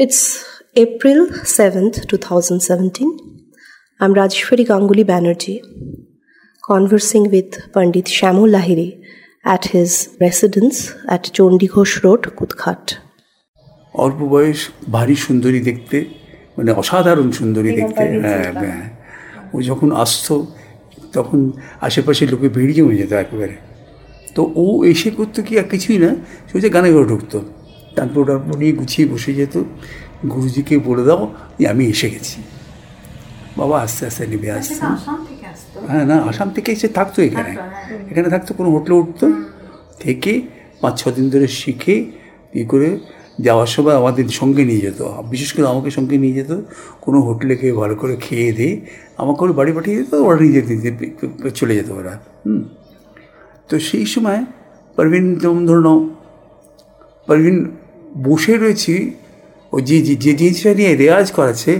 It's April 7th, 2017. I'm Rajeshwari Ganguly Banerjee, conversing with Pandit Shamul Lahiri at his residence at Chondi Ghosh Road, Kutghat. অল্প বয়স ভারী সুন্দরী দেখতে মানে অসাধারণ সুন্দরী দেখতে হ্যাঁ হ্যাঁ ও যখন আসতো তখন আশেপাশে লোকে ভিড় জমে যেত একেবারে তো ও এসে করতো কি আর কিছুই না সে হচ্ছে গানে ঘরে ঢুকতো তারপর টারপর নিয়ে গুছিয়ে বসে যেত। গুরুজিকে বলে দাও যে আমি এসে গেছি। বাবা আস্তে আস্তে নেমে আসছে। হ্যাঁ না আসাম থেকে এসে থাকতো এখানে। এখানে থাকতো কোনো হোটেলে উঠতো। থেকে পাঁচ ছ দিন ধরে শিখে ই করে যাওয়ার সময় আমাদের সঙ্গে নিয়ে যেত। বিশেষ করে আমাকে সঙ্গে নিয়ে যেত কোনো হোটেলে খেয়ে ভালো করে খেয়ে দিয়ে আমাকে ওর বাড়ি পাঠিয়ে যেত ওরা নিজে নিজে চলে যেত ওরা। হুম। তো সেই সময় পারভিন যেমন ধরে নাও পারভিন বসে রয়েছি ওই যে, যে- জিনিসটা নিয়ে রেওয়াজ করাচ্ছে,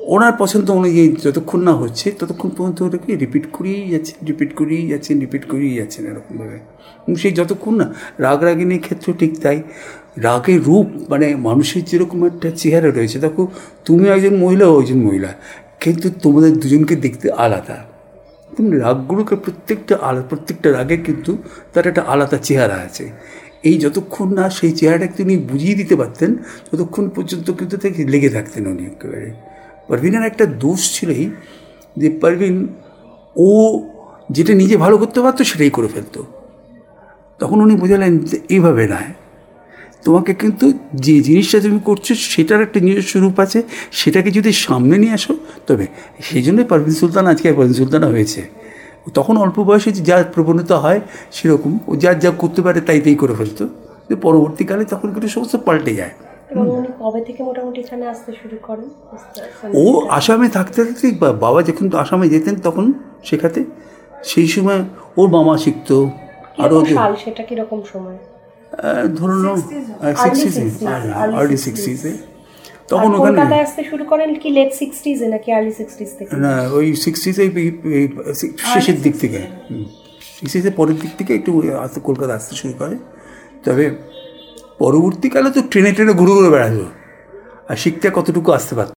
ওনার পছন্দ অনুযায়ী যতক্ষণ না হচ্ছে, ততক্ষণ পর্যন্ত ওটাকে রিপিট করেই যাচ্ছে রিপিট করেই যাচ্ছেন রিপিট করেই যাচ্ছেন এরকমভাবে। সেই যতক্ষণ না, রাগ রাগিনীর ক্ষেত্রেও ঠিক তাই। রাগের রূপ মানে মানুষের যেরকম একটা চেহারা রয়েছে, দেখো তুমি একজন মহিলা, ও একজন মহিলা, কিন্তু তোমাদের দুজনকে দেখতে আলাদা। তুমি রাগগুলোকে প্রত্যেকটা আলাদা, প্রত্যেকটা রাগের কিন্তু তার একটা আলাদা চেহারা আছে। এই যতক্ষণ না সেই চেহারাটাকে তিনি বুঝিয়ে দিতে পারতেন, ততক্ষণ পর্যন্ত কিন্তু তাকে লেগে থাকতেন উনি একেবারে। পারভিনের একটা দোষ ছিলই যে পারভিন ও যেটা নিজে ভালো করতে পারতো সেটাই করে ফেলতো। তখন উনি বোঝালেন যে এইভাবে নয়। তোমাকে কিন্তু যে জিনিসটা তুমি করছ সেটার একটা নিজস্ব রূপ আছে, সেটাকে যদি সামনে নিয়ে আসো, তবে সেই জন্যই পারভিন সুলতান আজকে পারভিন সুলতানা হয়েছে। তখন অল্প বয়সে যে যা প্রবণতা হয় সেরকম ও যা যা করতে পারে তাই তাই করে ফেলতো। কিন্তু পরবর্তীকালে তখন কিন্তু সমস্ত পাল্টে যায়। এবং উনি কবে থেকে মোটামুটি এখানে আসতে শুরু করেন? ও আসামে থাকতে থাকতে বাবা যখন তো আসামে যেতেন তখন শেখাতে সেই সময় ওর মামা শিখতো। আরও সেটা কীরকম সময়? ধরুন সিক্সটিজে আর্লি সিক্সটিজে তখন ওখানে কলকাতায় আসতে শুরু করেন কি লেট সিক্সটিজে নাকি আর্লি সিক্সটিজ থেকে? না ওই এই শেষের দিক থেকে। সিক্সটিজের পরের দিক থেকে একটু আসতে কলকাতা আসতে শুরু করে। তবে পরবর্তীকালে তো ট্রেনে ট্রেনে ঘুরে ঘুরে বেড়াতো। আর শিখতে কতটুকু আসতে পারত?